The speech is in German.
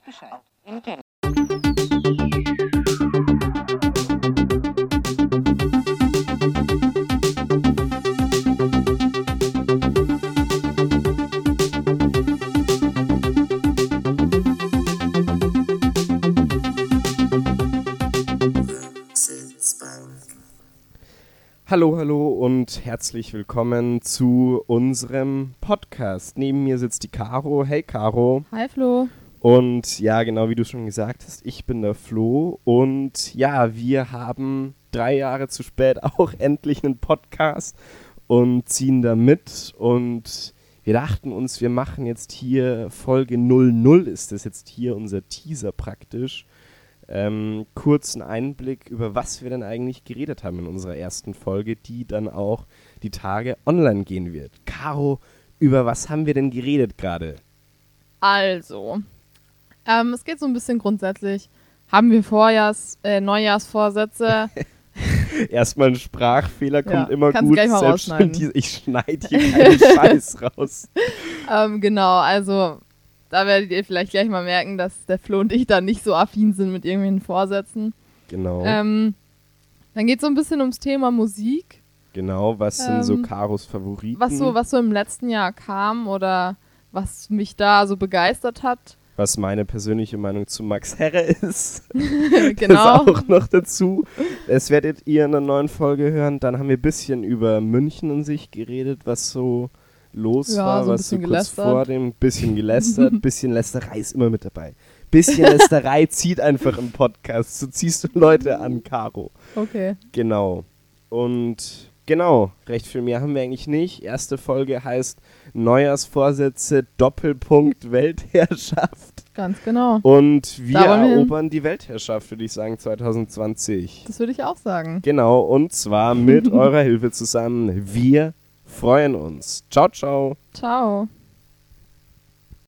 Bescheid. Internet. Hallo, hallo und herzlich willkommen zu unserem Podcast. Neben mir sitzt die Caro. Hey Caro. Hi Flo. Und ja, genau wie du schon gesagt hast, ich bin der Flo. Und ja, wir haben drei Jahre zu spät auch endlich einen Podcast und ziehen da mit. Und wir dachten uns, wir machen jetzt hier Folge 00, ist das jetzt hier unser Teaser praktisch. Ähm, kurzen Einblick, über was wir denn eigentlich geredet haben in unserer ersten Folge, die dann auch die Tage online gehen wird. Caro, über was haben wir denn geredet gerade? Also, ähm, es geht so ein bisschen grundsätzlich. Haben wir Vorjahrs-, äh, Neujahrsvorsätze? Erstmal ein Sprachfehler kommt Ja, immer kannst gut. gleich mal selbst die, ich schneide hier keinen Scheiß raus. ähm, genau, also da werdet ihr vielleicht gleich mal merken, dass der Flo und ich da nicht so affin sind mit irgendwelchen Vorsätzen. Genau, Ähm, dann geht es so ein bisschen ums Thema Musik. genau. Was sind so ähm, Karos Favoriten? Was so, was so im letzten Jahr kam oder was mich da so begeistert hat. Was meine persönliche Meinung zu Max Herre ist. genau. Das auch noch dazu. Das werdet ihr in der neuen Folge hören. Dann haben wir ein bisschen über München an sich geredet, was so los Ja, war, so was so kurz gelästert. vor dem bisschen gelästert, bisschen Lästerei ist immer mit dabei. Bisschen Lästerei zieht einfach im Podcast. So ziehst du Leute an, Caro. Okay. Genau. Und genau, recht viel mehr haben wir eigentlich nicht. Erste Folge heißt Neujahrsvorsätze Doppelpunkt Weltherrschaft. Ganz genau. Und wir erobern die Weltherrschaft, würde ich sagen, 2020. Das würde ich auch sagen. Genau, und zwar mit eurer Hilfe zusammen. Wir freuen uns. Ciao, ciao. Ciao.